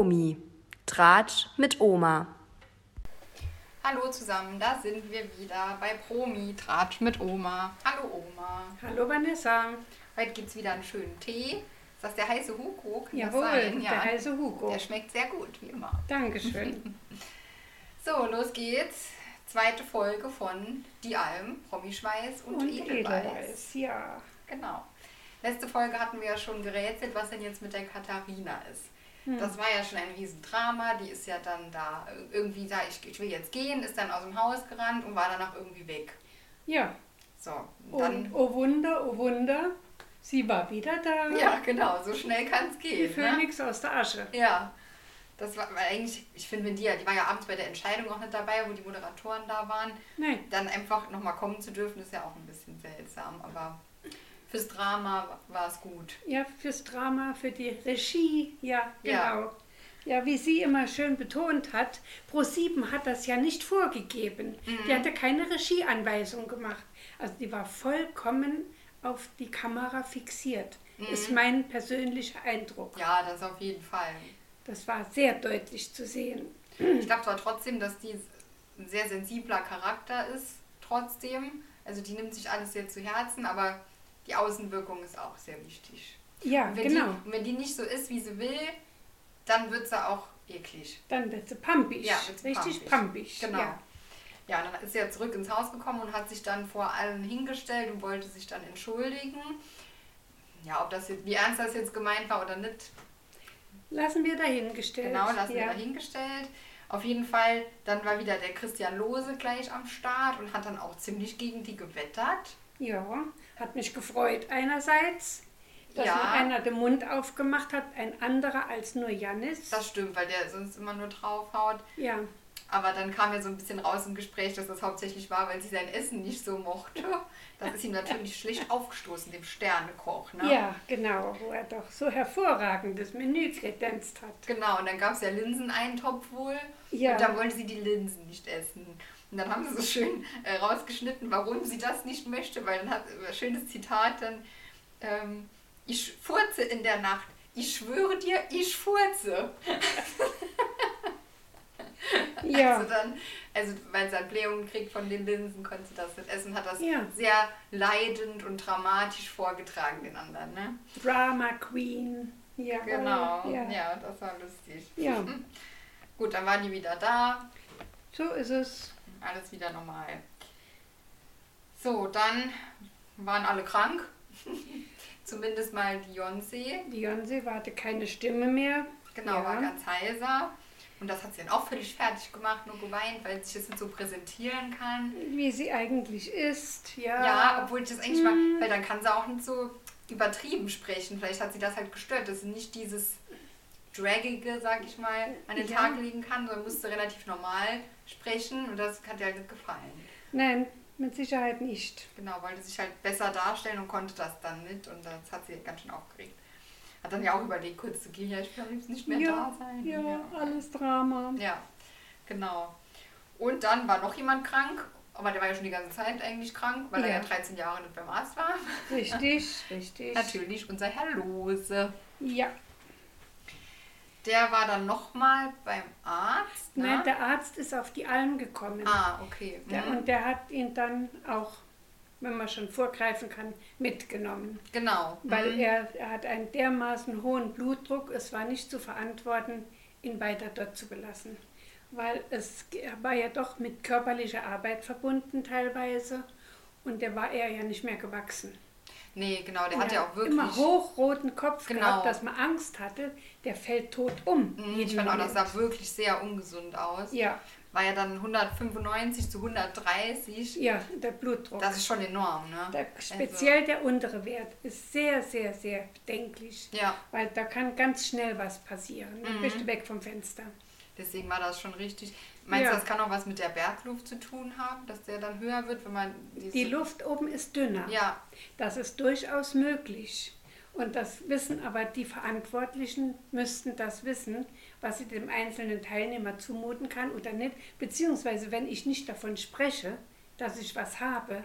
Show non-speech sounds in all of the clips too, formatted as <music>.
Promi. Tratsch mit Oma. Hallo zusammen, da sind wir wieder bei Promi Tratsch mit Oma. Hallo Oma. Hallo Vanessa. Heute gibt es wieder einen schönen Tee. Ist das der heiße Hugo? Kann das Jawohl, sein? der heiße Hugo. Der schmeckt sehr gut, wie immer. Dankeschön. <laughs> So, los geht's. Zweite Folge von Die Alm, Promischweiß und, Und Edelweiß. Edelweiß, ja. Genau. Letzte Folge hatten wir ja schon gerätselt, was denn jetzt mit der Katharina ist. Das war ja schon ein Riesendrama. Die ist ja dann da äh, irgendwie da, ich, ich will jetzt gehen, ist dann aus dem Haus gerannt und war danach irgendwie weg. Ja. So, und. Und oh Wunder, oh Wunder, sie war wieder da. Ja, genau, so schnell kann es Die gehen. Ne? Phönix aus der Asche. Ja. Das war weil eigentlich, ich finde, wenn die ja, die war ja abends bei der Entscheidung auch nicht dabei, wo die Moderatoren da waren, Nein, dann einfach nochmal kommen zu dürfen, ist ja auch ein bisschen seltsam. Aber fürs Drama war es gut. ja, fürs Drama, für die Regie, ja, Ja. genau. Ja, wie sie immer schön betont hat, Pro7 hat das ja nicht vorgegeben. Mhm. Die hatte keine Regieanweisung gemacht. Also die war vollkommen auf die Kamera fixiert. Ist mein persönlicher Eindruck. Mhm. Ja, das auf jeden Fall. Das war sehr deutlich zu sehen. Ich glaube zwar trotzdem, dass die ein sehr sensibler Charakter ist, trotzdem. Also die nimmt sich alles sehr zu Herzen, aber die Außenwirkung ist auch sehr wichtig. Ja, Und wenn, genau. die, und wenn die nicht so ist, wie sie will, dann wird sie auch eklig. Dann wird sie pampig. Ja, Richtig pampig. Genau. Ja. Ja, dann ist sie ja zurück ins Haus gekommen und hat sich dann vor allen hingestellt und wollte sich dann entschuldigen. Ja, ob das jetzt, wie ernst das jetzt gemeint war oder nicht, Lassen wir dahingestellt. genau, lassen wir ja. dahingestellt. Auf jeden Fall, dann war wieder der Christian Lose gleich am Start und hat dann auch ziemlich gegen die gewettert. Ja, hat mich gefreut. Einerseits, dass Ja. einer den Mund aufgemacht hat, ein anderer als nur Janis. Das stimmt, weil der sonst immer nur draufhaut. ja, Aber dann kam ja so ein bisschen raus im Gespräch, dass das hauptsächlich war, weil sie sein Essen nicht so mochte. Das ist ihm natürlich schlicht aufgestoßen, dem Sternekoch. Ne? ja, genau, wo er doch so hervorragendes Menü kredenzt hat. Genau, und dann gab es ja Linseneintopf wohl. Ja. Und dann wollte sie die Linsen nicht essen. Und dann haben sie so schön äh, rausgeschnitten, warum sie das nicht möchte, weil dann hat äh, schönes Zitat dann, ähm, ich furze in der Nacht. Ich schwöre dir, ich furze. <laughs> Ja, Also dann, also weil sie halt Blähungen kriegt von den Linsen, konnte sie das nicht essen, hat das Ja. sehr leidend und dramatisch vorgetragen den anderen, ne? Drama Queen. Ja, Genau, Ja. ja, das war lustig. ja, <laughs> Gut, dann waren die wieder da, so ist es. Alles wieder normal. So, dann waren alle krank. <laughs> Zumindest mal Beyoncé. Beyoncé hatte keine Stimme mehr. Genau, Ja. war ganz heiser. Und das hat sie dann auch völlig fertig gemacht, nur geweint, weil sie sich das nicht so präsentieren kann. Wie sie eigentlich ist. Ja, Ja, obwohl ich das eigentlich mal, Mhm. weil dann kann sie auch nicht so übertrieben sprechen. Vielleicht hat sie das halt gestört, dass sie nicht dieses Draggige, sag ich mal, an den Ja. Tag legen kann, sondern musste relativ normal sprechen und das hat ihr halt nicht gefallen. Nein, mit Sicherheit nicht. Genau, wollte sich halt besser darstellen und konnte das dann nicht und das hat sie ganz schön aufgeregt. Hat dann ja auch überlegt, kurz zu gehen, ja, ich will am liebsten nicht mehr ja, da sein. ja, alles Drama. Ja, genau. Und dann war noch jemand krank, aber der war ja schon die ganze Zeit eigentlich krank, weil er Ja. ja 13 Jahre nicht beim Arzt war. Richtig, <laughs> richtig. Natürlich unser Herr Lose. Ja, Der war dann nochmal beim Arzt. Ne? nein, der Arzt ist auf die Alm gekommen. ah, okay. Der, Mhm. und der hat ihn dann auch, wenn man schon vorgreifen kann, mitgenommen. Genau. Weil Mhm. er, er hat einen dermaßen hohen Blutdruck, es war nicht zu verantworten, ihn weiter dort zu belassen. Weil es er war ja doch mit körperlicher Arbeit verbunden teilweise und der war er ja nicht mehr gewachsen. Nee, genau, der hat ja auch wirklich. immer hochroten Kopf Genau. gehabt, dass man Angst hatte, der fällt tot um. Mhm, Ich fand auch, das sah wirklich sehr ungesund aus. Ja, War ja dann 195 zu 130. ja, der Blutdruck. Das ist schon enorm, ne? der, speziell der untere Wert ist sehr, sehr, sehr bedenklich. Also, ja, Weil da kann ganz schnell was passieren. Dann Mhm. bist du weg vom Fenster. deswegen war das schon richtig. Meinst Ja. du, das kann auch was mit der Bergluft zu tun haben, dass der dann höher wird, wenn man Die Luft oben ist dünner. Ja, Das ist durchaus möglich. Und das wissen aber die Verantwortlichen, müssten das wissen, was sie dem einzelnen Teilnehmer zumuten kann oder nicht. Beziehungsweise, wenn ich nicht davon spreche, dass ich was habe,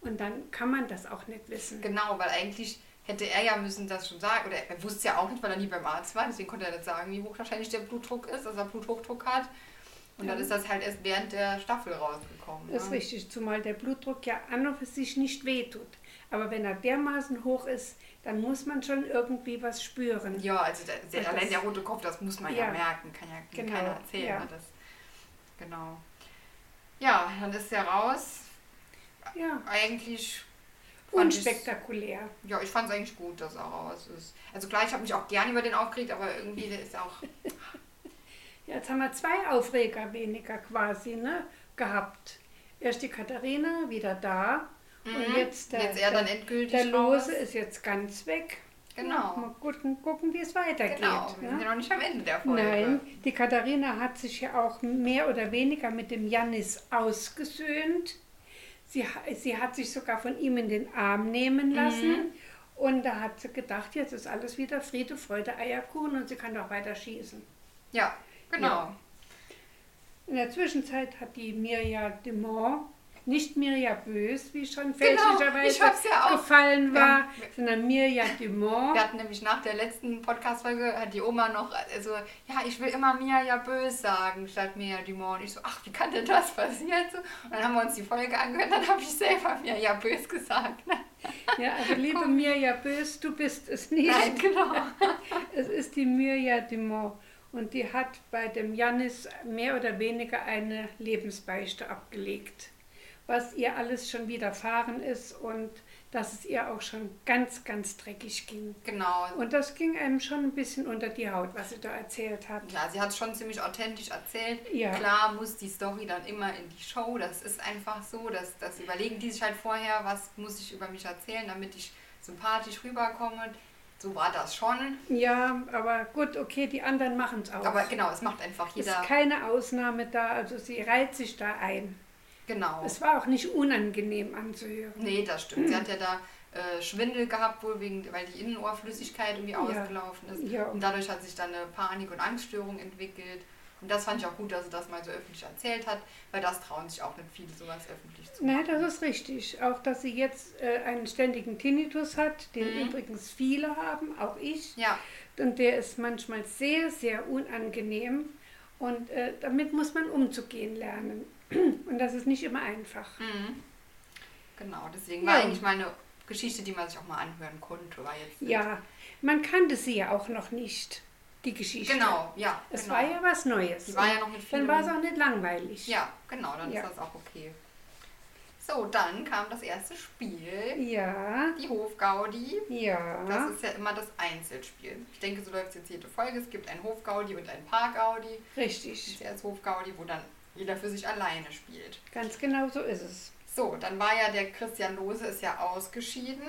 und dann kann man das auch nicht wissen. genau, weil eigentlich hätte er ja müssen das schon sagen. Oder er wusste ja auch nicht, weil er nie beim Arzt war. Deswegen konnte er nicht sagen, wie hoch wahrscheinlich der Blutdruck ist, dass er Bluthochdruck hat. Und dann ist das halt erst während der Staffel rausgekommen. Das ist ne? richtig, zumal der Blutdruck ja an und für sich nicht wehtut. Aber wenn er dermaßen hoch ist, dann muss man schon irgendwie was spüren. Ja, also der, der, allein der rote Kopf, das muss man ja, Ja. merken, kann ja Genau, keiner erzählen. ja. Ne? Das, genau. Ja, dann ist er raus. Ja, Eigentlich unspektakulär. Ja, ich fand es eigentlich gut, dass er raus ist. Also klar, ich habe mich auch gern über den aufgeregt, aber irgendwie der ist auch. <laughs> Jetzt haben wir zwei Aufreger weniger quasi ne, gehabt. Erst die Katharina wieder da und Mhm. jetzt der, Jetzt er dann der, endgültig der Lose ist jetzt ganz weg. Genau. Ja, mal gucken, gucken wie es weitergeht. Genau, wir sind ne? ja noch nicht am Ende der Folge. Nein, die Katharina hat sich ja auch mehr oder weniger mit dem Jannis ausgesöhnt. Sie, sie hat sich sogar von ihm in den Arm nehmen Mhm. lassen. Und da hat sie gedacht, jetzt ist alles wieder Friede, Freude, Eierkuchen und sie kann doch weiter schießen. Ja, genau. Ja. In der Zwischenzeit hat die Mirja Demont, nicht Mirja Bös, wie schon Genau, fälschlicherweise ich hab's ja gefallen war, haben- sondern Mirja Demont. Wir hatten nämlich nach der letzten Podcast-Folge, hat die Oma noch, also, ja, ich will immer Mia ja böse sagen, statt Mia Dumont. Und ich so, ach, wie kann denn das passieren? Und dann haben wir uns die Folge angehört, dann habe ich selber Mia ja böse gesagt. <laughs> Ja, also liebe Mirja Bös, du bist es nicht. Nein, genau. <laughs> Es ist die Mirja Dumont und die hat bei dem Jannis mehr oder weniger eine Lebensbeichte abgelegt, was ihr alles schon widerfahren ist und dass es ihr auch schon ganz, ganz dreckig ging. Genau. Und das ging einem schon ein bisschen unter die Haut, was sie da erzählt hat. Ja, sie hat es schon ziemlich authentisch erzählt. Ja. Klar muss die Story dann immer in die Show. Das ist einfach so. Das, das überlegen die sich halt vorher, was muss ich über mich erzählen, damit ich sympathisch rüberkomme. So war das schon. Ja, aber gut, okay, die anderen machen es auch. Aber genau, es macht einfach es jeder. ist keine Ausnahme da, also sie reiht sich da ein. Genau. Es war auch nicht unangenehm anzuhören. Nee, das stimmt. Sie hat ja da äh, Schwindel gehabt, wohl wegen, weil die Innenohrflüssigkeit irgendwie Ja. ausgelaufen ist. Ja. Und dadurch hat sich dann eine Panik- und Angststörung entwickelt. Und das fand ich auch gut, dass sie das mal so öffentlich erzählt hat, weil das trauen sich auch nicht viele, sowas öffentlich zu Nein, machen. das ist richtig. Auch, dass sie jetzt äh, einen ständigen Tinnitus hat, den Mhm. übrigens viele haben, auch ich. Ja, Und der ist manchmal sehr, sehr unangenehm. Und äh, damit muss man umzugehen lernen. <clears throat> Und das ist nicht immer einfach. mhm. genau. Deswegen Ja. war eigentlich mal eine Geschichte, die man sich auch mal anhören konnte. War jetzt Ja, man kannte sie ja auch noch nicht, die Geschichte. Genau, ja. Es genau. war ja was Neues. Die war ja noch mit Dann vielen- war es auch nicht langweilig. Ja, genau, dann Ja. ist das auch okay. So, dann kam das erste Spiel, Ja, die Hofgaudi. ja. Das ist ja immer das Einzelspiel. Ich denke, so läuft es jetzt jede Folge. Es gibt ein Hofgaudi und ein Paargaudi. Das richtig. ist ja das Hofgaudi, wo dann jeder für sich alleine spielt. Ganz genau so ist es. So, dann war ja der Christian Lose ist ja ausgeschieden.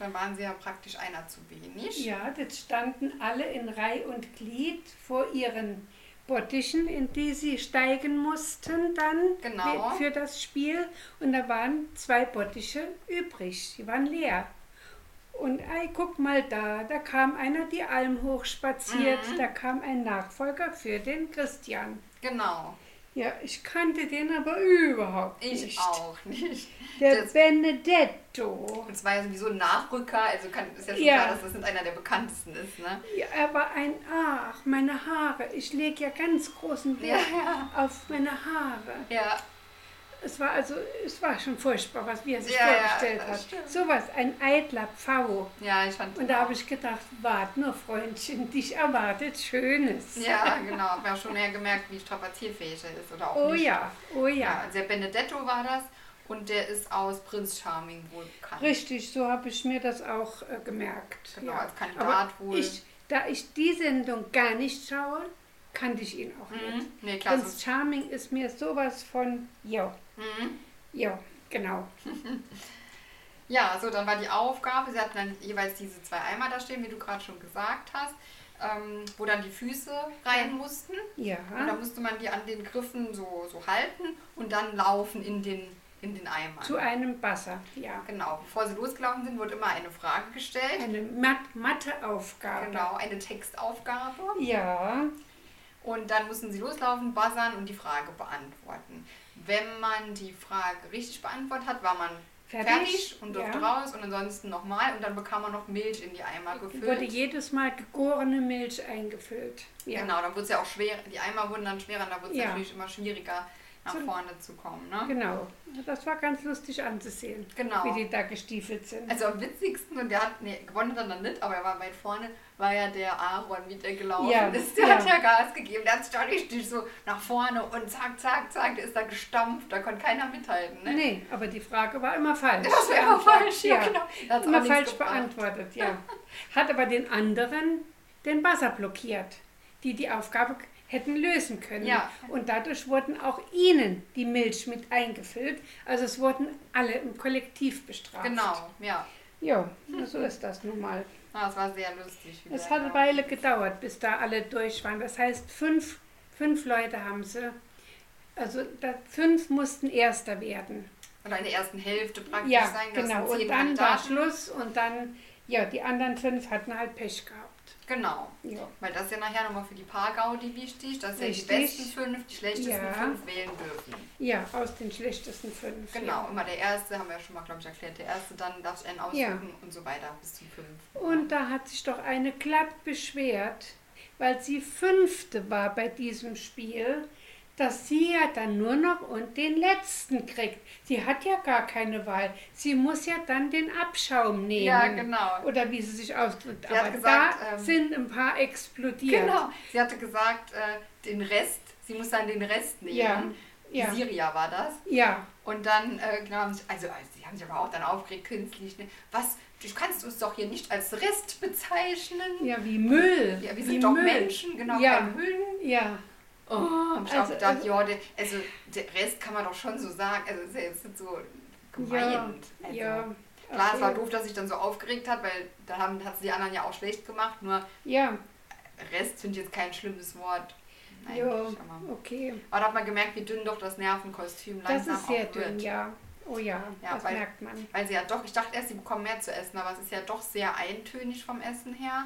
Dann waren sie ja praktisch einer zu wenig. Ja, jetzt standen alle in Reih und Glied vor ihren Bottichen, in die sie steigen mussten dann Genau. für das Spiel. Und da waren zwei Bottiche übrig, die waren leer. Und ey, guck mal da, da kam einer die Alm hochspaziert, Mhm. da kam ein Nachfolger für den Christian. Genau. Ja, ich kannte den aber überhaupt Ich nicht. auch nicht. Der Das- Benedetto. Und es war ja sowieso ein Nachrücker, also kann, ist ja schon Ja. klar, dass das nicht einer der bekanntesten ist, ne? Ja, er war ein, ach, meine Haare. Ich lege ja ganz großen Wert Ja. auf meine Haare. Ja, Es war also, es war schon furchtbar, was wie er sich Ja, ja, vorgestellt das hat. stimmt. Sowas, ein eitler Pfau. ja, ich fand Und da habe ich gedacht, wart nur, Freundchen, dich erwartet Schönes. Ja, genau. Hab ja schon eher gemerkt, wie strapazierfähig er ist oder auch Oh nicht. ja, oh Ja, ja. der Benedetto war das und der ist aus Prinz Charming wohl bekannt. Richtig, so habe ich mir das auch äh, gemerkt. Genau, ja. als Kandidat Aber wohl. Ich, da ich die Sendung gar nicht schaue, kannte ich ihn auch nicht. Mhm. Nee, klar. Prince So, Charming ist mir sowas von, jo, mhm. jo, genau. <laughs> Ja, so, dann war die Aufgabe, sie hatten dann jeweils diese zwei Eimer da stehen, wie du gerade schon gesagt hast, ähm, wo dann die Füße rein mussten. Ja, Und dann musste man die an den Griffen so, so halten und dann laufen in den, in den Eimer. zu einem Basser, ja. Genau, bevor sie losgelaufen sind, wurde immer eine Frage gestellt. Eine Mat Matheaufgabe. Genau, eine Textaufgabe. Ja, Und dann mussten sie loslaufen, buzzern und die Frage beantworten. Wenn man die Frage richtig beantwortet hat, war man fertig, fertig und durfte ja. raus und ansonsten nochmal und dann bekam man noch Milch in die Eimer gefüllt. Wurde jedes Mal gegorene Milch eingefüllt. Ja. Genau, dann wurde es ja auch schwer, die Eimer wurden dann schwerer und da wurde es Ja. natürlich immer schwieriger, nach So- vorne zu kommen. Ne? Genau. Das war ganz lustig anzusehen, Genau. wie die da gestiefelt sind. Also am witzigsten, und der hat, nee, gewonnen hat er dann nicht, aber er war weit vorne, war ja der Aaron, wie der gelaufen Ja, ist. Der ja. hat ja Gas gegeben, der hat richtig so nach vorne und zack, zack, zack, der ist da gestampft, da konnte keiner mithalten. Ne? Nee, aber die Frage war immer falsch. Das war immer falsch, ja, genau. Hat's auch Immer falsch gebracht. beantwortet, ja. Hat aber den anderen den Buzzer blockiert, die die Aufgabe hätten lösen können. Ja. Und dadurch wurden auch ihnen die Milch mit eingefüllt. Also es wurden alle im Kollektiv bestraft. Genau, ja. Ja, so ist das nun mal. Ah, Das war sehr lustig. Es hat eine Weile gedauert, bis da alle durch waren. Das heißt, fünf, fünf Leute haben sie. Also da, fünf mussten Erster werden. Oder in der ersten Hälfte praktisch Ja, sein. das genau. Und dann war. Schluss und dann, ja, die anderen fünf hatten halt Pech gehabt. Genau. Ja. Weil das ist ja nachher nochmal für die Paargaudi wichtig, dass ja die besten fünf, die schlechtesten Ja. fünf wählen dürfen. Ja, aus den schlechtesten fünf. Genau, Ja. immer der erste, haben wir ja schon mal, glaube ich, erklärt, der erste, dann darfst du einen aussuchen Ja. und so weiter bis zum fünften. Und da hat sich doch eine glatt beschwert, weil sie Fünfte war bei diesem Spiel, dass sie ja dann nur noch und den letzten kriegt. Sie hat ja gar keine Wahl. Sie muss ja dann den Abschaum nehmen. Ja, genau. Oder wie sie sich ausdrückt. Sie hat Aber gesagt, da ähm, sind ein paar explodiert. Genau, sie hatte gesagt, äh, den Rest, sie muss dann den Rest nehmen. Ja, ja. Siria war das. Ja, Und dann, äh, genau, haben sie, also, also sie haben sich aber auch dann aufgeregt, künstlich. Ne? Was, du kannst uns doch hier nicht als Rest bezeichnen. ja, wie Müll. Ja, wir wie sind doch Müll. Menschen, genau, Ja. kein Müll. Ja, Oh, hab ich Also, auch gedacht, also- ja, also der Rest kann man doch schon so sagen. Also, das ja nicht so gemeint. ja, also, ja. Klar, es war okay. doof, dass sich dann so aufgeregt hat, weil da haben, hat die anderen ja auch schlecht gemacht. Nur Ja, Rest finde ich jetzt kein schlimmes Wort. ja, Eigentlich, aber, okay. aber da hat man gemerkt, wie dünn doch das Nervenkostüm Das langsam ist sehr wird. dünn, ja. Oh ja, Ja, das weil- merkt man. Weil sie ja doch, ich dachte erst, sie bekommen mehr zu essen, aber es ist ja doch sehr eintönig vom Essen her.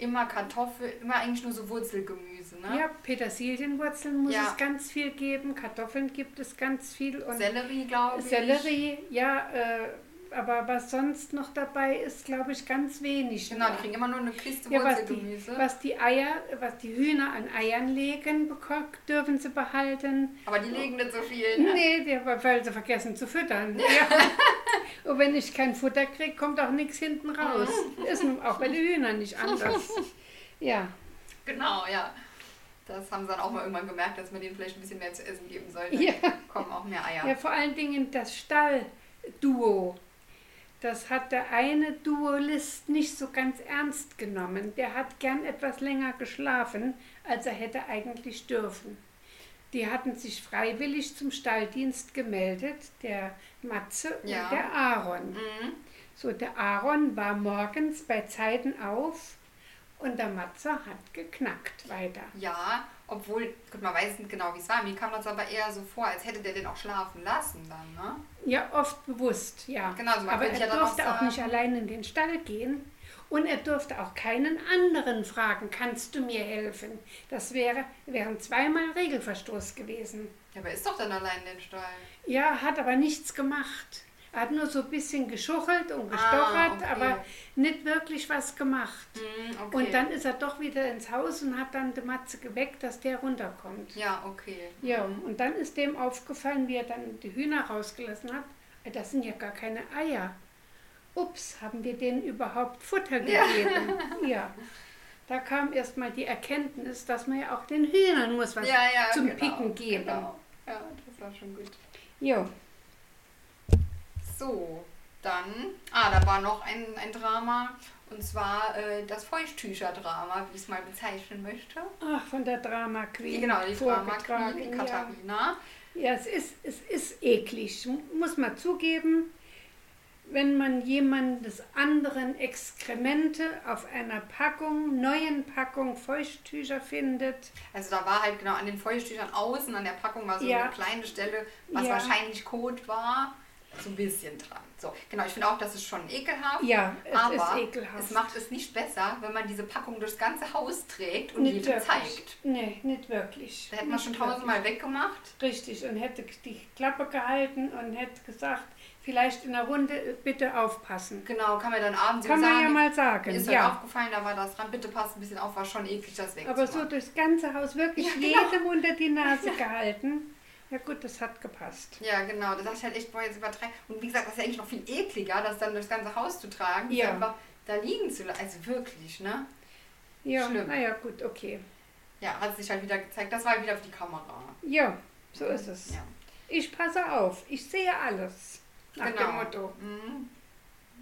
Immer Kartoffel, immer eigentlich nur so Wurzelgemüse, ne? Ja, Petersilienwurzeln muss Ja. es ganz viel geben, Kartoffeln gibt es ganz viel und Sellerie, glaube ich. Sellerie, ja, äh, aber was sonst noch dabei ist, glaube ich, ganz wenig. Genau, die kriegen immer nur eine Kiste ja, was die, Wurzelgemüse. was die Eier, was die Hühner an Eiern legen, dürfen sie behalten. aber die legen nicht so viel. Ne? Nee, die, weil sie vergessen zu füttern. Ja. Und wenn ich kein Futter kriege, kommt auch nichts hinten raus. Ist nun auch bei den Hühnern nicht anders. Ja, Genau, ja. Das haben sie dann auch mal irgendwann gemerkt, dass man denen vielleicht ein bisschen mehr zu essen geben sollte. Ja. Kommen auch mehr Eier. ja, vor allen Dingen das Stallduo. Das hat der eine Duolist nicht so ganz ernst genommen. Der hat gern etwas länger geschlafen, als er hätte eigentlich dürfen. Die hatten sich freiwillig zum Stalldienst gemeldet, der Matze Ja. und der Aaron. Mhm. So, der Aaron war morgens bei Zeiten auf und der Matze hat geknackt weiter. Ja, obwohl, gut, man weiß nicht genau, wie es war. Mir kam das aber eher so vor, als hätte der den auch schlafen lassen dann, ne? Ja, oft bewusst, ja. Genau, also man Aber er ja auch durfte auch, nicht allein in den Stall gehen und er durfte auch keinen anderen fragen, kannst du mir helfen? Das wäre, wären zweimal Regelverstoß gewesen. Ja, aber ist doch dann allein in den Stall. Ja, hat aber nichts gemacht. Er hat nur so ein bisschen geschuchelt und gestochert, Ah, okay. aber nicht wirklich was gemacht. Mhm, okay. Und dann ist er doch wieder ins Haus und hat dann die Matze geweckt, dass der runterkommt. Ja, okay. Ja, und dann ist dem aufgefallen, wie er dann die Hühner rausgelassen hat, äh, das sind ja gar keine Eier. Ups, haben wir denen überhaupt Futter gegeben? <laughs> Ja. Da kam erst mal die Erkenntnis, dass man ja auch den Hühnern muss was ja, ja, zum genau, Picken geben. Genau. Ja, das war schon gut. Jo, So, dann, ah, da war noch ein, ein Drama. Und zwar äh, das Feuchttücher-Drama, wie ich es mal bezeichnen möchte. ach, von der Drama Queen. Genau, die Drama Queen, die ja. Katharina. Ja, es ist, es ist eklig, muss man zugeben. Wenn man jemandes anderen Exkremente auf einer Packung, neuen Packung Feuchttücher findet, Also da war halt genau an den Feuchttüchern außen, an der Packung war so Ja. eine kleine Stelle, was Ja. wahrscheinlich Kot war. So ein bisschen dran. So, genau, ich finde auch, das ist schon ekelhaft. Ja, es aber ist ekelhaft. es macht es nicht besser, wenn man diese Packung durchs ganze Haus trägt und nicht jedem zeigt. Nee, nicht wirklich. Da hätte man schon tausendmal weggemacht. Richtig, und hätte die Klappe gehalten und hätte gesagt, vielleicht in der Runde äh, bitte aufpassen. Genau, kann man dann abends Kann ihm man sagen, ja mal Mir sagen. ist Ja. aufgefallen, da war das dran, bitte passt ein bisschen auf, war schon eklig, das wegzumachen. Aber so durchs ganze Haus wirklich Ja, genau. jedem unter die Nase gehalten. <laughs> Ja gut, das hat gepasst. Ja, genau. Da dachte ich halt echt, boah, jetzt übertreiben. Und wie gesagt, das ist ja eigentlich noch viel ekliger, das dann durchs ganze Haus zu tragen, Ja. einfach da liegen zu lassen. Also wirklich, ne? Ja, Schlimm. naja, gut, okay. Ja, hat sich halt wieder gezeigt. Das war wieder für die Kamera. Ja, so ist es. Ja. Ich passe auf, ich sehe alles. Nach Genau. dem Motto. Mhm.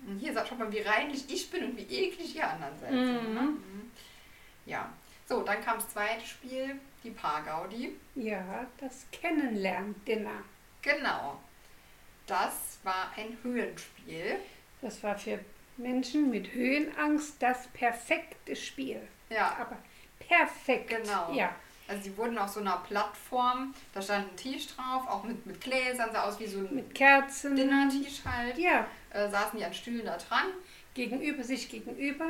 Und hier sagt, schaut mal, wie reinlich ich bin und wie eklig die anderen seid. Mhm. Ne? Mhm. Ja. So, dann kam das zweite Spiel, die Paargaudi. Ja, das Kennenlern-Dinner. Genau. Das war ein Höhenspiel. Das war für Menschen mit Höhenangst das perfekte Spiel. Ja, Aber perfekt. Genau. Ja, Also die wurden auf so einer Plattform, da stand ein Tisch drauf, auch mit, mit Gläsern, sah aus wie so ein mit Kerzen. Dinnertisch halt. Ja, Äh, saßen die an Stühlen da dran, gegenüber sich gegenüber.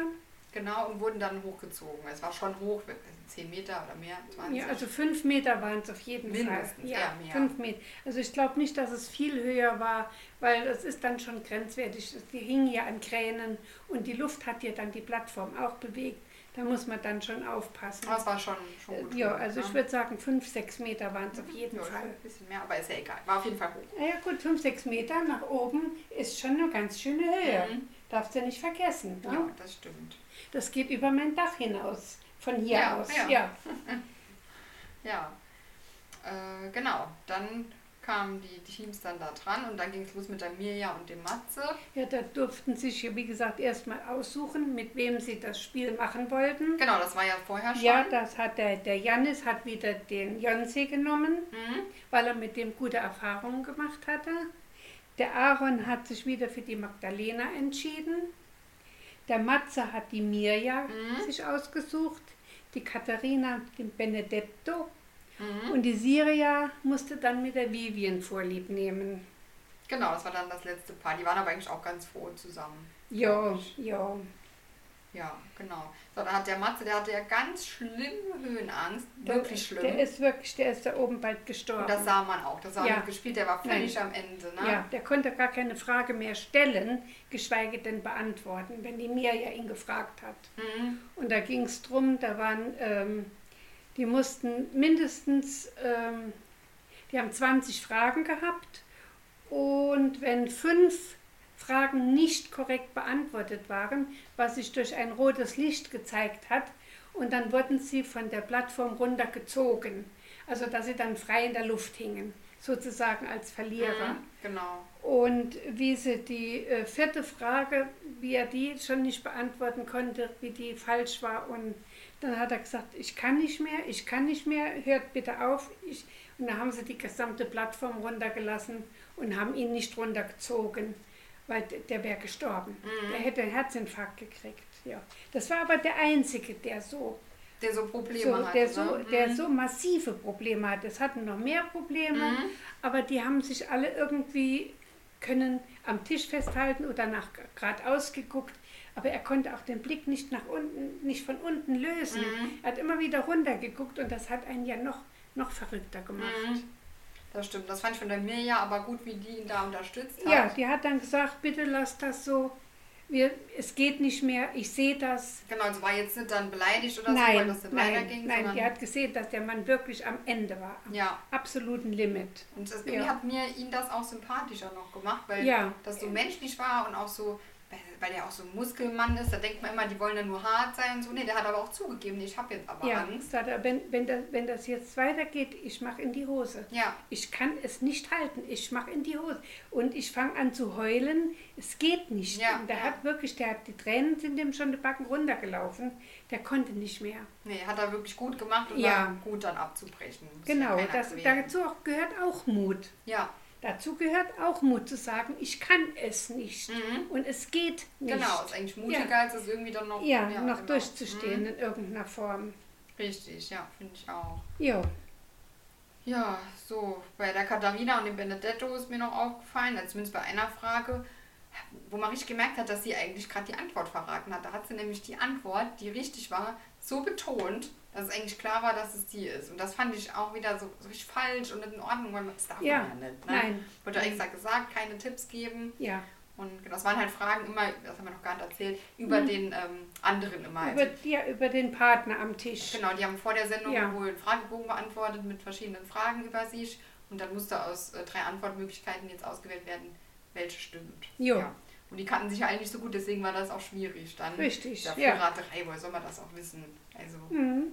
Genau, und wurden dann hochgezogen. Es war schon hoch, 10 Meter oder mehr, 20. Ja, also fünf Meter waren es auf jeden Mindestens, Fall. Ja, eher mehr. fünf Meter. Also ich glaube nicht, dass es viel höher war, weil es ist dann schon grenzwertig. Die hingen ja an Kränen und die Luft hat ja dann die Plattform auch bewegt. Da muss man dann schon aufpassen. Es war schon, schon gut. ja, also ich ne? würde sagen, fünf, sechs Meter waren es auf jeden ja, Fall. Ein bisschen mehr, aber ist ja egal. War auf jeden Fall hoch. Ja gut, fünf, sechs Meter nach oben ist schon eine ganz schöne Höhe. Mhm. Darfst du nicht vergessen. Ne? Ja, das stimmt. Das geht über mein Dach hinaus. Von hier Ja, aus. ja. ja. <laughs> Ja, äh, genau. Dann kamen die Teams dann da dran und dann ging es los mit der Mirja und dem Matze. Ja, da durften sich, wie gesagt, erstmal aussuchen, mit wem sie das Spiel machen wollten. Genau, das war ja vorher schon. Ja, das hat der, der Janis hat wieder den Jonsi genommen, Mhm. weil er mit dem gute Erfahrungen gemacht hatte. Der Aaron hat sich wieder für die Magdalena entschieden. Der Matze hat die Mirja Mhm. sich ausgesucht. Die Katharina den Benedetto. Mhm. Und die Siria musste dann mit der Vivian Vorlieb nehmen. Genau, das war dann das letzte Paar. Die waren aber eigentlich auch ganz froh zusammen. Ja, ja. Ja, genau. So, dann hat der Matze, der hatte ja ganz schlimme Höhenangst. Wirklich schlimm. Der ist wirklich, der ist da oben bald gestorben. und das sah man auch. Das war Ja. gespielt, der war völlig am Ende. Ne? Ja, der konnte gar keine Frage mehr stellen, geschweige denn beantworten, wenn die Mirja ihn gefragt hat. Mhm. Und da ging es drum, da waren, ähm, die mussten mindestens, ähm, die haben 20 Fragen gehabt und wenn fünf Fragen nicht korrekt beantwortet waren, was sich durch ein rotes Licht gezeigt hat, und dann wurden sie von der Plattform runtergezogen, also dass sie dann frei in der Luft hingen, sozusagen als Verlierer. Mhm. Genau. Und wie sie die äh, vierte Frage, wie er die schon nicht beantworten konnte, wie die falsch war. Und dann hat er gesagt, ich kann nicht mehr, ich kann nicht mehr, hört bitte auf. Ich, und dann haben sie die gesamte Plattform runtergelassen und haben ihn nicht runtergezogen, weil der wäre gestorben. Der hätte einen Herzinfarkt gekriegt. Ja. Das war aber der Einzige, der so Der so Probleme so, hatte. der, so, ne? der Mhm. so massive Probleme hat. Es hatten noch mehr Probleme, aber die haben sich alle irgendwie können am Tisch festhalten oder nach geradeaus geguckt. Aber er konnte auch den Blick nicht nach unten, nicht von unten lösen. Mhm. Er hat immer wieder runtergeguckt und das hat einen ja noch, noch verrückter gemacht. Das stimmt. Das fand ich von der Mirja aber gut, wie die ihn da unterstützt hat. Ja, die hat dann gesagt, bitte lass das so. Wir, es geht nicht mehr, ich sehe das. Genau, also war jetzt nicht dann beleidigt oder so, weil Nein, das nicht nein, weiterging, nein, sondern die hat gesehen, dass der Mann wirklich am Ende war. Am ja. absoluten Limit. Und das, Ja. hat mir ihn das auch sympathischer noch gemacht, weil Ja. das so menschlich war und auch so, weil, der auch so ein Muskelmann ist, da denkt man immer, die wollen ja nur hart sein und so. Nee, der hat aber auch zugegeben, nee, ich habe jetzt aber Ja, Angst. sagt er, wenn, wenn, das, wenn das jetzt weitergeht, ich mache in die Hose. Ja, Ich kann es nicht halten, ich mache in die Hose. Und ich fange an zu heulen, es geht nicht. Ja, und der ja. hat wirklich, der hat die Tränen sind dem schon die Backen runtergelaufen, der konnte nicht mehr. nee, hat er wirklich gut gemacht und Ja. gut dann abzubrechen. Muss Genau, das, dazu auch gehört auch Mut. Ja, Dazu gehört auch Mut zu sagen, ich kann es nicht Mhm. und es geht nicht. genau. Ist eigentlich mutiger, als es irgendwie dann noch, Ja, noch genau. durchzustehen Mhm. in irgendeiner Form. Richtig, ja, finde ich auch. Jo, Ja, so, bei der Katharina und dem Benedetto ist mir noch aufgefallen, also zumindest bei einer Frage, wo man richtig gemerkt hat, dass sie eigentlich gerade die Antwort verraten hat. Da hat sie nämlich die Antwort, die richtig war, so betont, dass es eigentlich klar war, dass es die ist. Und das fand ich auch wieder so, so richtig falsch und nicht in Ordnung, weil man, das darf Ja, man ja nicht. Ne? nein. Wurde extra gesagt, keine Tipps geben. Ja, Und genau, das waren halt Fragen immer, das haben wir noch gar nicht erzählt, über den ähm, anderen immer. Mhm. über, ja, über den Partner am Tisch. genau, die haben vor der Sendung Ja. wohl einen Fragebogen beantwortet mit verschiedenen Fragen über sich. Und dann musste aus äh, drei Antwortmöglichkeiten jetzt ausgewählt werden, welche stimmt. Jo. Ja. Und die kannten sich ja nicht so gut, deswegen war das auch schwierig dann. Richtig, Der ja. Verraterei, woher soll man das auch wissen? Also, Mhm.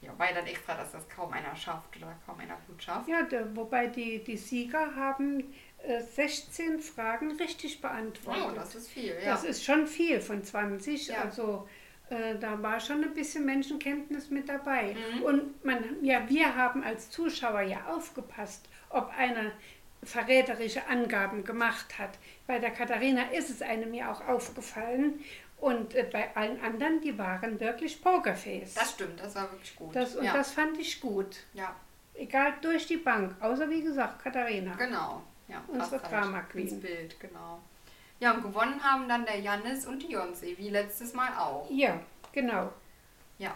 ja, ja dann extra, dass das kaum einer schafft oder kaum einer gut schafft. Ja, da, wobei die, die Sieger haben äh, 16 Fragen richtig beantwortet. Oh, das ist viel, ja. Das ist schon viel von 20. Ja. Also äh, da war schon ein bisschen Menschenkenntnis mit dabei. Mhm. Und man, ja, wir haben als Zuschauer ja aufgepasst, ob einer verräterische Angaben gemacht hat. Bei der Katharina ist es einem ja auch aufgefallen. Und äh, bei allen anderen, die waren wirklich Pokerface. das stimmt, das war wirklich gut. Das, und ja. das fand ich gut. ja, Egal durch die Bank, außer wie gesagt Katharina. genau. Ja, Unsere halt Drama Queen. Ins Bild, genau. Ja, und gewonnen haben dann der Jannis und die Jonse, wie letztes Mal auch. Ja, genau. Ja.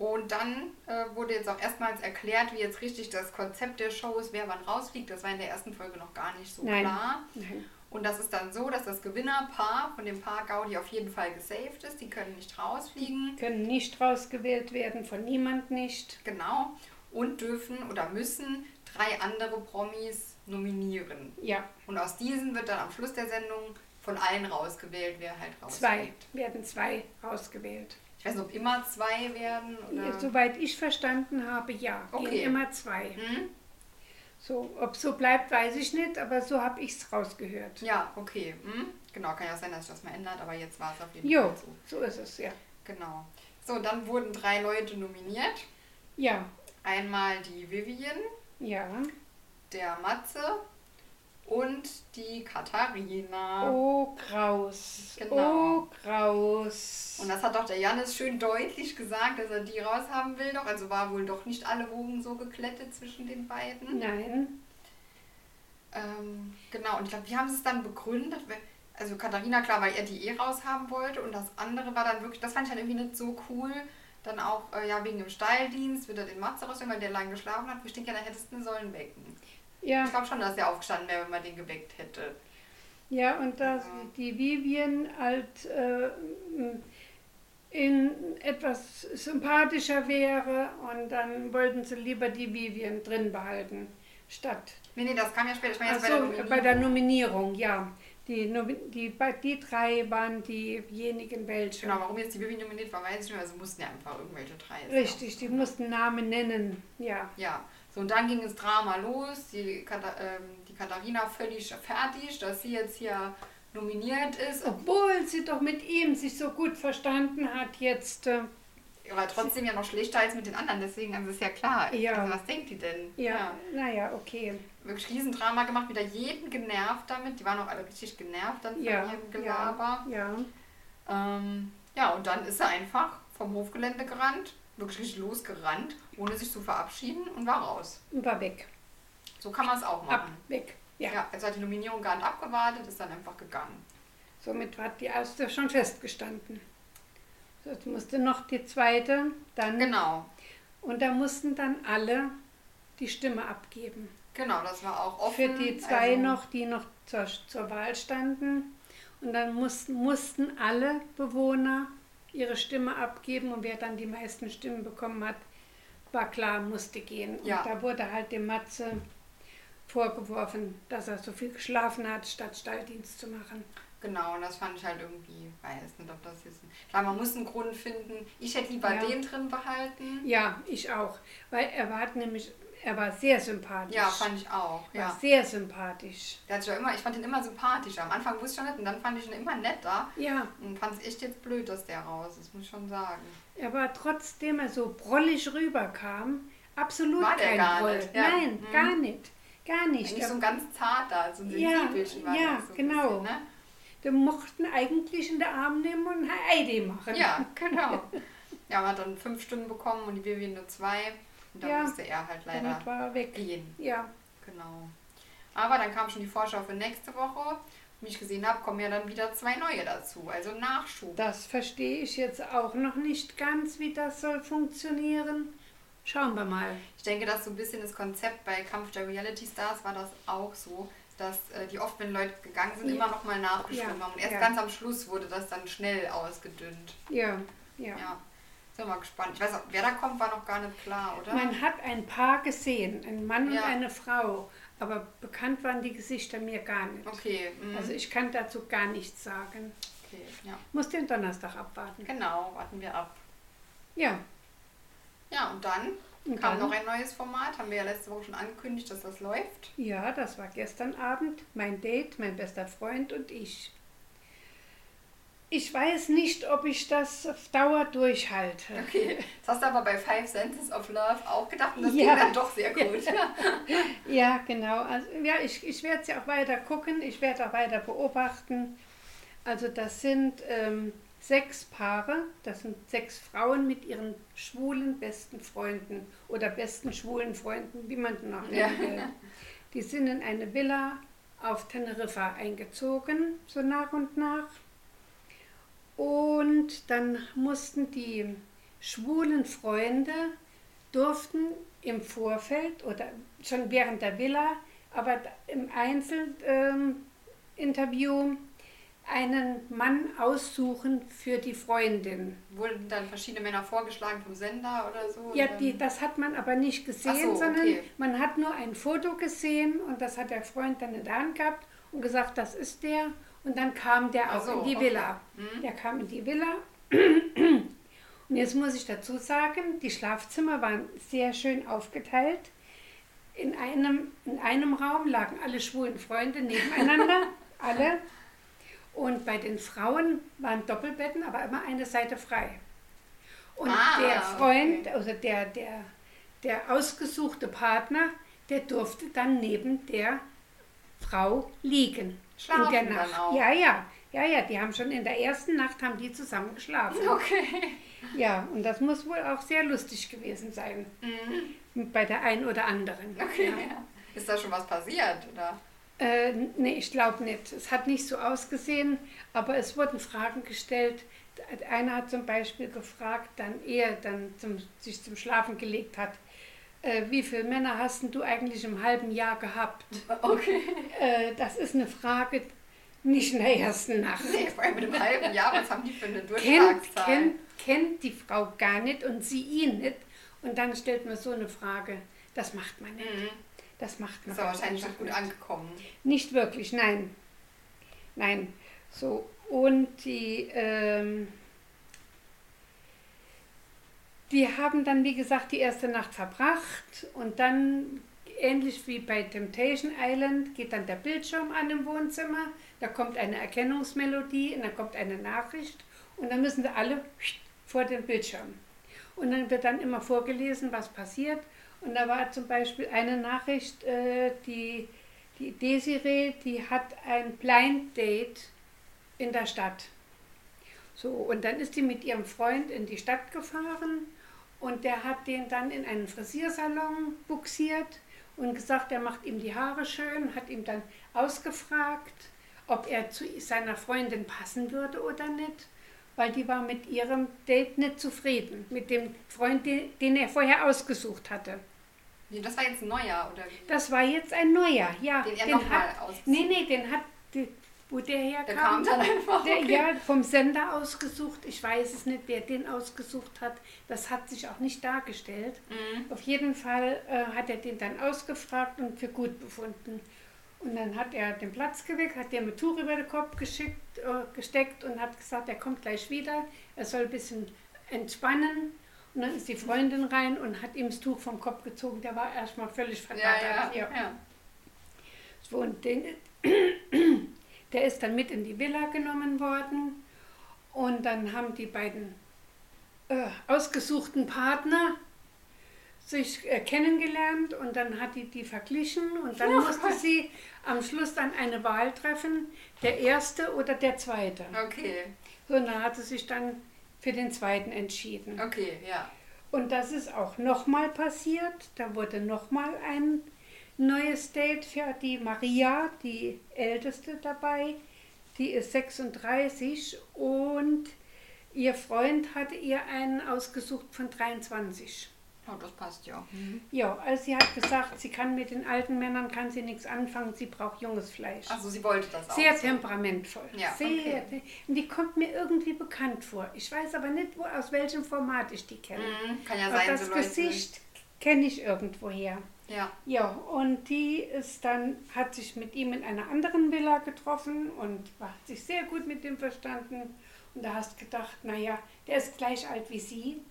Und dann äh, wurde jetzt auch erstmals erklärt, wie jetzt richtig das Konzept der Show ist, wer wann rausfliegt. Das war in der ersten Folge noch gar nicht so Nein. klar. Nein. Und das ist dann so, dass das Gewinnerpaar von dem Paar Gaudi auf jeden Fall gesaved ist. Die können nicht rausfliegen. Können nicht rausgewählt werden, von niemand nicht. Genau. Und dürfen oder müssen drei andere Promis nominieren. Ja, Und aus diesen wird dann am Schluss der Sendung von allen rausgewählt, wer halt rausfliegt. zwei. Werden zwei rausgewählt. Ich weiß nicht, ob immer zwei werden oder. Soweit ich verstanden habe, ja. Okay. Gehen immer zwei. Hm? So, ob so bleibt, weiß ich nicht, aber so habe ich es rausgehört. Ja, okay. Hm? Genau, kann ja sein, dass sich das mal ändert, aber jetzt war es auf jeden Jo, Fall so. so ist es, ja. Genau. So, dann wurden drei Leute nominiert. Ja, Einmal die Vivian, ja. der Matze und die Katharina. Oh, Kraus. Genau. Oh, Kraus. Und das hat doch der Janis schön deutlich gesagt, dass er die raushaben will doch. Also war wohl doch nicht alle Wogen so geklettet zwischen den beiden. Nein. Ähm, genau, und ich glaube, wie haben sie es dann begründet? Also Katharina, klar, weil er die eh raushaben wollte und das andere war dann wirklich, das fand ich dann irgendwie nicht so cool. Dann auch, äh, ja, wegen dem Stalldienst wird er den Matze rausnehmen, weil der lange geschlafen hat. Ich denke, ja, da hättest du ihn sollen wecken. Ja. Ich glaube schon, dass er aufgestanden wäre, wenn man den geweckt hätte. Ja, und dass Ja. die Vivian halt äh, in etwas sympathischer wäre und dann wollten sie lieber die Vivian drin behalten, statt. Nee, nee, das kam ja später. Ich meine jetzt Achso, bei der bei der Nominierung. Ja. Die, die, die drei waren diejenigen welche. Genau, warum jetzt die Vivian nominiert war, weiß ich nicht mehr. Also mussten ja einfach irgendwelche drei. Richtig, die mussten Namen nennen, ja. Ja, so und dann ging das Drama los. Die, Katha ähm, die Katharina völlig fertig, dass sie jetzt hier nominiert ist. Obwohl sie doch mit ihm sich so gut verstanden hat jetzt. Äh, Aber trotzdem ja noch schlechter als mit den anderen, deswegen also ist ja klar. Ja. Also was denkt die denn? ja, naja, okay. Wirklich Riesendrama gemacht, wieder jeden genervt damit. Die waren auch alle richtig genervt dann von Ja, ihrem Gelaber. Ja, Ähm, ja, und dann ist sie einfach vom Hofgelände gerannt, wirklich losgerannt, ohne sich zu verabschieden und war raus. und war weg. So kann man es auch Ab, machen. weg. Ja. Ja, also hat die Nominierung gar nicht abgewartet, ist dann einfach gegangen. Somit war die erste schon festgestanden. Jetzt musste noch die zweite, dann. Genau, Und da mussten dann alle die Stimme abgeben. genau, das war auch offen. Für die zwei also, noch, die noch zur, zur Wahl standen. Und dann mussten, mussten alle Bewohner ihre Stimme abgeben und wer dann die meisten Stimmen bekommen hat, war klar, musste gehen. Und Ja. da wurde halt dem Matze vorgeworfen, dass er so viel geschlafen hat, statt Stalldienst zu machen. Genau, und das fand ich halt irgendwie, weiß nicht, ob das jetzt. Klar, man muss einen Grund finden. Ich hätte lieber Ja. den drin behalten. Ja, ich auch. Weil er war nämlich, er war sehr sympathisch. Ja, fand ich auch. war Ja. sehr sympathisch. Der hat ja immer, ich fand ihn immer sympathischer. Am Anfang wusste ich schon nicht und dann fand ich ihn immer netter. Ja, Und fand es echt jetzt blöd, dass der raus ist, muss ich schon sagen. er war trotzdem er so brollig rüberkam, absolut War kein gar Broll. nicht, ja. Nein, Mhm. gar nicht. Gar nicht. Eigentlich so ein ganz zarter, so ein Ja, war ja, so genau. Bisschen, ne? wir mochten eigentlich in der Arm nehmen und ein Eide machen. Ja, <laughs> genau. Ja, man hat dann fünf Stunden bekommen und die Vivian nur zwei. Und da Ja, musste er halt leider war weg. gehen. Ja, Genau. Aber dann kam schon die Vorschau für nächste Woche. Wie ich gesehen habe, kommen ja dann wieder zwei neue dazu. Also Nachschub. das verstehe ich jetzt auch noch nicht ganz, wie das soll funktionieren. Schauen wir mal. Ich denke, dass so ein bisschen das Konzept bei Kampf der Reality Stars war das auch so, dass äh, die oft, wenn Leute gegangen sind, Ja. immer noch mal nachgeschoben Ja, haben. Und erst ja. ganz am Schluss wurde das dann schnell ausgedünnt. Ja, ja. Ja. Sind wir mal gespannt. Ich weiß auch, wer da kommt, war noch gar nicht klar, oder? Man hat ein Paar gesehen, ein Mann Ja. und eine Frau, aber bekannt waren die Gesichter mir gar nicht. okay. mhm. Also ich kann dazu gar nichts sagen. okay. Ja. Muss den Donnerstag abwarten. Genau, warten wir ab. Ja, Ja, und dann Und kam dann? noch ein neues Format. Haben wir ja letzte Woche schon angekündigt, dass das läuft. ja, das war gestern Abend. Mein Date, mein bester Freund und ich. Ich weiß nicht, ob ich das auf Dauer durchhalte. Okay. Das hast du aber bei Five Senses of Love auch gedacht und das Ja. ging dann doch sehr gut. <laughs> Ja, genau. Also, ja, ich, ich werde sie auch weiter gucken, ich werde auch weiter beobachten. Also das sind ähm, sechs Paare, das sind sechs Frauen mit ihren schwulen besten Freunden oder besten schwulen Freunden, wie man den auch nennen Ja. will. Die sind in eine Villa auf Teneriffa eingezogen, so nach und nach. Und dann mussten die schwulen Freunde, durften im Vorfeld oder schon während der Villa, aber im Einzelinterview einen Mann aussuchen für die Freundin. Wurden dann verschiedene Männer vorgeschlagen vom Sender oder so? Ja, die, das hat man aber nicht gesehen, so, sondern okay. man hat nur ein Foto gesehen und das hat der Freund dann in der Hand gehabt und gesagt, das ist der. Und dann kam der auch so, in die okay. Villa. Mhm. Der kam in die Villa. <clears throat> Und jetzt muss ich dazu sagen, die Schlafzimmer waren sehr schön aufgeteilt. In einem, in einem Raum lagen alle schwulen Freunde nebeneinander, <laughs> alle. Und bei den Frauen waren Doppelbetten, aber immer eine Seite frei. Und Ah, der Freund, okay. also der, der, der ausgesuchte Partner, der durfte dann neben der Frau liegen. Schlafen in der dann Nacht. auch? Ja, ja, ja, ja, die haben schon in der ersten Nacht haben die zusammen geschlafen. Okay. Ja, und das muss wohl auch sehr lustig gewesen sein. Bei der einen oder anderen. Mhm. Okay. Ja. Ist da schon was passiert? Oder? Äh, nee, ich glaube nicht. Es hat nicht so ausgesehen, aber es wurden Fragen gestellt. Einer hat zum Beispiel gefragt, dann er dann zum, sich zum Schlafen gelegt hat, äh, wie viele Männer hast du eigentlich im halben Jahr gehabt? Okay. Äh, das ist eine Frage nicht in der ersten Nacht. Nee, vor allem mit einem halben Jahr, was haben die für eine kennt, Durchschlagszahl? kennt, kennt die Frau gar nicht und sie ihn nicht. Und dann stellt man so eine Frage. Das macht man nicht. Mhm. Das macht man Ist aber wahrscheinlich nicht gut nicht. angekommen. Nicht wirklich, nein. Nein. So, und die, ähm, die haben dann, wie gesagt, die erste Nacht verbracht und dann, ähnlich wie bei Temptation Island, geht dann der Bildschirm an im Wohnzimmer, da kommt eine Erkennungsmelodie und dann kommt eine Nachricht und dann müssen sie alle vor den Bildschirm. Und dann wird dann immer vorgelesen, was passiert. Und da war zum Beispiel eine Nachricht, äh, die, die Desiree, die hat ein Blind Date in der Stadt. So, und dann ist die mit ihrem Freund in die Stadt gefahren und der hat den dann in einen Frisiersalon buxiert und gesagt, er macht ihm die Haare schön, hat ihm dann ausgefragt, ob er zu seiner Freundin passen würde oder nicht, weil die war mit ihrem Date nicht zufrieden, mit dem Freund, den, den er vorher ausgesucht hatte. Nee, Das war jetzt ein neuer, oder wie? Das war jetzt ein neuer, ja. Den er noch mal hat, ausgesucht Nee, nee, den hat, die, wo der herkam. Der kam dann einfach. Der, okay. Ja, vom Sender ausgesucht. Ich weiß es nicht, wer den ausgesucht hat. Das hat sich auch nicht dargestellt. Mhm. Auf jeden Fall äh, hat er den dann ausgefragt und für gut befunden. Und dann hat er den Platz geweckt, hat dem ein Tuch über den Kopf geschickt, äh, gesteckt und hat gesagt, er kommt gleich wieder. Er soll ein bisschen entspannen. Und dann ist die Freundin rein und hat ihm das Tuch vom Kopf gezogen. Der war erstmal völlig Ja, verdattert. ja, ja. So, und den, der ist dann mit in die Villa genommen worden und dann haben die beiden äh, ausgesuchten Partner sich äh, kennengelernt und dann hat die die verglichen und dann Oh musste sie am Schluss dann eine Wahl treffen, der erste oder der zweite. Okay, So, und dann hat sie sich dann für den zweiten entschieden. okay, ja. Und das ist auch nochmal passiert. Da wurde nochmal ein neues Date für die Maria, die älteste dabei. Die ist 36 und ihr Freund hatte ihr einen ausgesucht von 23. Oh, das passt ja. Ja, also sie hat gesagt, sie kann mit den alten Männern kann sie nichts anfangen, sie braucht junges Fleisch. Also sie wollte das auch. Sehr so. temperamentvoll. Ja, Sehr. okay. Und die kommt mir irgendwie bekannt vor. Ich weiß aber nicht, wo, aus welchem Format ich die kenne. Mhm, Kann ja aber sein, das so. Gesicht kenne ich irgendwoher. Ja. Ja, und die ist dann, hat sich mit ihm in einer anderen Villa getroffen und hat sich sehr gut mit ihm verstanden. Und da hast gedacht, naja, der ist gleich alt wie sie.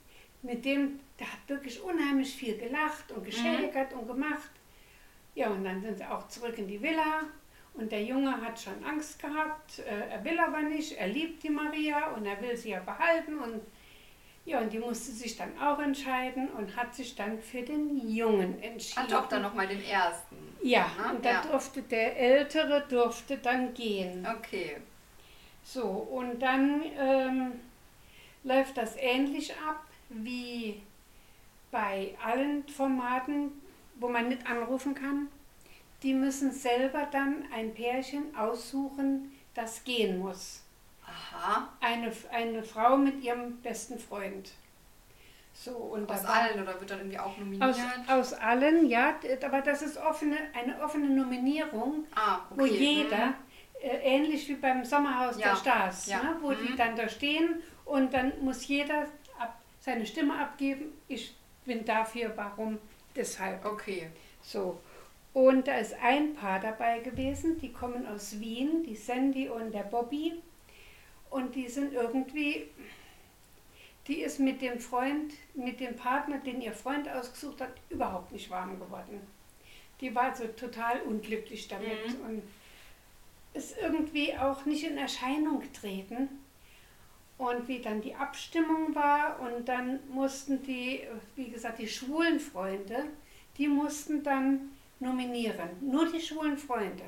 Mit dem, der hat wirklich unheimlich viel gelacht und geschäkert und gemacht. Ja, und dann sind sie auch zurück in die Villa. Und der Junge hat schon Angst gehabt. Äh, er will aber nicht. Er liebt die Maria und er will sie ja behalten. Und ja, und die musste sich dann auch entscheiden und hat sich dann für den Jungen entschieden. Hat auch dann nochmal den ersten. Ja, Ne? und da Ja. durfte der Ältere durfte dann gehen. Okay. So, und dann ähm, läuft das ähnlich ab wie bei allen Formaten, wo man nicht anrufen kann. Die müssen selber dann ein Pärchen aussuchen, das gehen muss. Aha. Eine, eine Frau mit ihrem besten Freund. So, und Aus da war- allen oder wird dann irgendwie auch nominiert? aus, aus allen, ja, aber das ist offene, eine offene Nominierung ah, okay. wo jeder, äh, ähnlich wie beim Sommerhaus Ja, der Stars, ja. ne, wo die Mhm. dann da stehen und dann muss jeder ab, seine Stimme abgeben. Ich bin dafür, warum, deshalb. Mhm. Okay. So. Und da ist ein Paar dabei gewesen, die kommen aus Wien, die Sandy und der Bobby. Und die sind irgendwie, die ist mit dem Freund, mit dem Partner, den ihr Freund ausgesucht hat, überhaupt nicht warm geworden. Die war so total unglücklich damit Mhm. und ist irgendwie auch nicht in Erscheinung getreten. Und wie dann die Abstimmung war und dann mussten die, wie gesagt, die schwulen Freunde, die mussten dann nominieren. Nur die schwulen Freunde.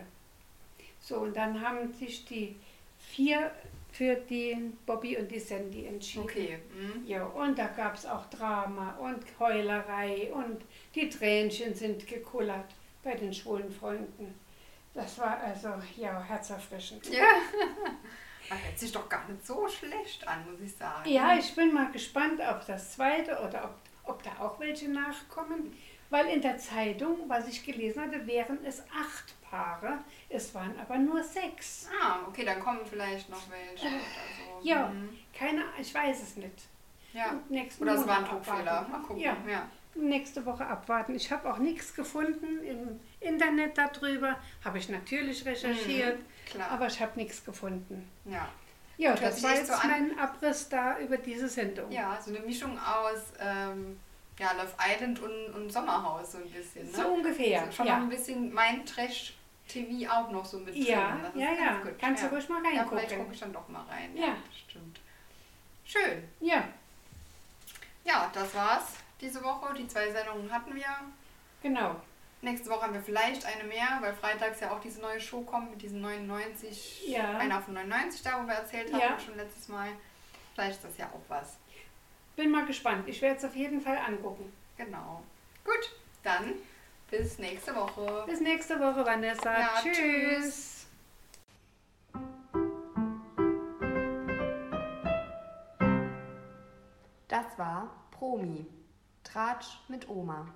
So, und dann haben sich die vier für den Bobby und die Sandy entschieden. Okay. Mhm. Ja, und da gab es auch Drama und Heulerei und die Tränchen sind gekullert bei den schwulen Freunden. Das war also, ja, herzerfrischend. Ja. <laughs> Das hört sich doch gar nicht so schlecht an, muss ich sagen. Ja, ich bin mal gespannt auf das zweite oder ob, ob da auch welche nachkommen. Weil in der Zeitung, was ich gelesen hatte, wären es acht Paare. Es waren aber nur sechs. Ah, okay, dann kommen vielleicht noch welche. Oder so. Ja, Mhm. keine, ich weiß es nicht. ja. Oder es war ein Druckfehler. Mal gucken. Ja. ja. nächste Woche abwarten. Ich habe auch nichts gefunden im Internet darüber. Habe ich natürlich recherchiert, Mhm, klar. aber ich habe nichts gefunden. Ja. Ja, Hört das war jetzt so mein Abriss da über diese Sendung. ja, so eine Mischung aus ähm, ja, Love Island und, und Sommerhaus so ein bisschen. Ne? So ungefähr. Schon ja. ein bisschen mein Trash-TV auch noch so mit drin. Ja, ist ja, ganz ja. gut. Kannst du ruhig mal Ja, vielleicht reingucken. gucke ich dann doch mal rein. Ja. Stimmt. Schön. Ja, Ja, das war's diese Woche. Die zwei Sendungen hatten wir. genau. Nächste Woche haben wir vielleicht eine mehr, weil freitags ja auch diese neue Show kommt mit diesen 99, Ja. einer von 99 da, wo wir erzählt haben, Ja. schon letztes Mal. Vielleicht ist das ja auch was. Bin mal gespannt. Ich werde es auf jeden Fall angucken. Genau. Gut, dann bis nächste Woche. Bis nächste Woche, Vanessa. Ja, tschüss. tschüss. Das war Promi. Tratsch mit Oma.